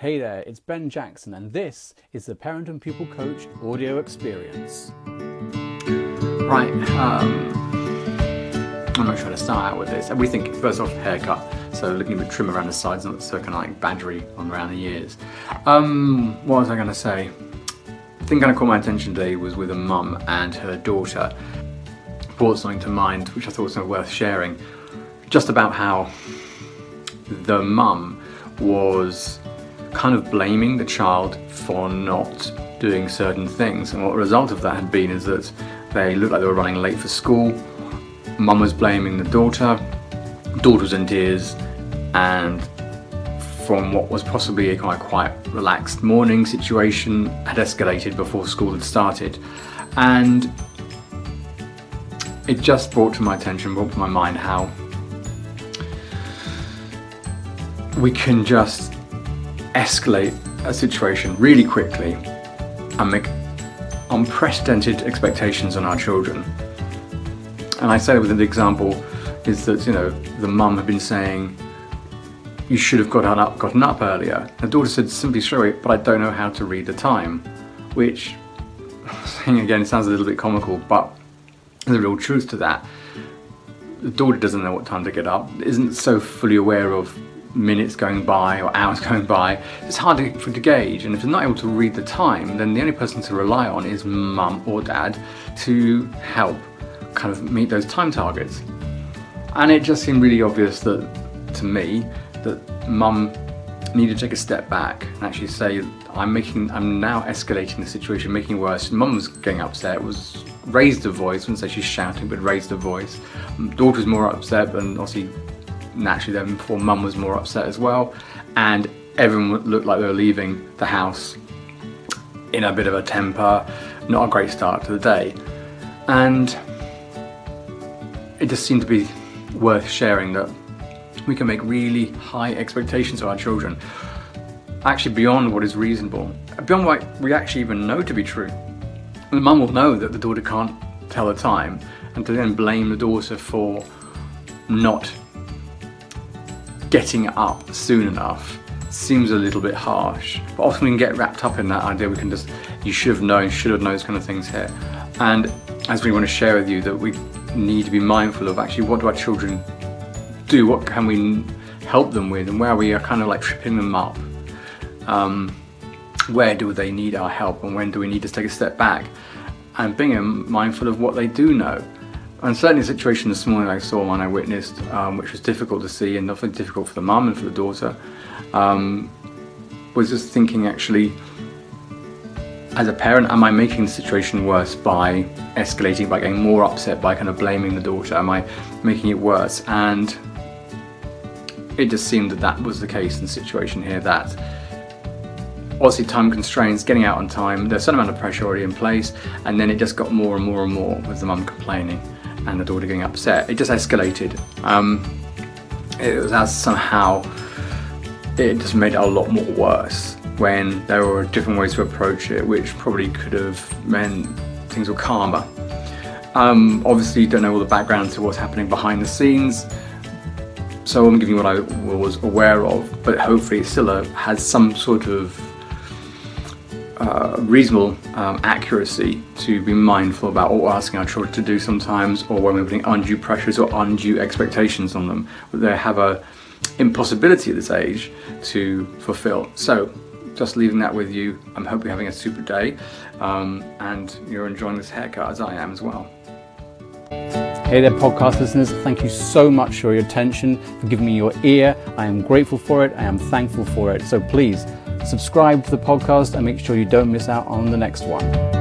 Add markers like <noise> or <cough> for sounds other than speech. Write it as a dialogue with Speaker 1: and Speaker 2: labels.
Speaker 1: Hey there, it's Ben Jackson, and this is the Parent and Pupil Coach audio experience.
Speaker 2: Right, um, I'm not sure how to start out with this. We think first off, haircut. So looking at the trim around the sides, not so kind of like badgery on around the ears. Um, what was I going to say? The thing kind of caught my attention today was with a mum and her daughter. Brought something to mind which I thought was worth sharing. Just about how the mum was kind of blaming the child for not doing certain things. And what the result of that had been is that they looked like they were running late for school. Mum was blaming the daughter. Daughter was in tears, and from what was possibly a of quite relaxed morning situation had escalated before school had started. And it just brought to my attention, brought to my mind how we can just escalate a situation really quickly and make unprecedented expectations on our children. And I say with an example is that, you know, the mum had been saying, you should have gotten up, gotten up earlier. The daughter said simply straight, but I don't know how to read the time, which, <laughs> saying again, sounds a little bit comical, but there's a real truth to that. The daughter doesn't know what time to get up, isn't so fully aware of minutes going by or hours going by, it's hard to, for to gauge. And if they're not able to read the time, then the only person to rely on is mum or dad to help kind of meet those time targets. And it just seemed really obvious that to me that mum needed to take a step back and actually say, I'm making, I'm now escalating the situation, making it worse. Mum was getting upset, was raised her voice, wouldn't say she's shouting, but raised her voice. Daughter's more upset, and obviously naturally then before mum was more upset as well. And everyone looked like they were leaving the house in a bit of a temper. Not a great start to the day. And it just seemed to be worth sharing that we can make really high expectations of our children. Actually beyond what is reasonable beyond what we actually even know to be true. The mum will know that the daughter can't tell the time and to then blame the daughter for not getting up soon enough seems a little bit harsh. But often we can get wrapped up in that idea. We can just, you should have known, should have known those kind of things here. And as we want to share with you that we need to be mindful of actually what do our children do? What can we help them with? And where we are kind of like tripping them up. Um, where do they need our help? And when do we need to take a step back? And being mindful of what they do know. And certainly the situation this morning I saw and I witnessed, um, which was difficult to see and nothing difficult for the mum and for the daughter, um, was just thinking actually, as a parent, am I making the situation worse by escalating, by getting more upset, by kind of blaming the daughter? Am I making it worse? And it just seemed that that was the case in the situation here, that obviously time constraints, getting out on time, there's a certain amount of pressure already in place, and then it just got more and more and more with the mum complaining and the daughter getting upset. It just escalated. Um, it was as somehow it just made it a lot more worse when there were different ways to approach it, which probably could have meant things were calmer. Um, obviously, don't know all the background to what's happening behind the scenes, so I'm giving you what I was aware of, but hopefully it still has some sort of uh, reasonable um, accuracy to be mindful about what we're asking our children to do sometimes or when we're putting undue pressures or undue expectations on them. They have a impossibility at this age to fulfill. So just leaving that with you. I'm hoping you're having a super day um, and you're enjoying this haircut as I am as well.
Speaker 1: Hey there, podcast listeners. Thank you so much for your attention, for giving me your ear. I am grateful for it. I am thankful for it. So please subscribe to the podcast and make sure you don't miss out on the next one.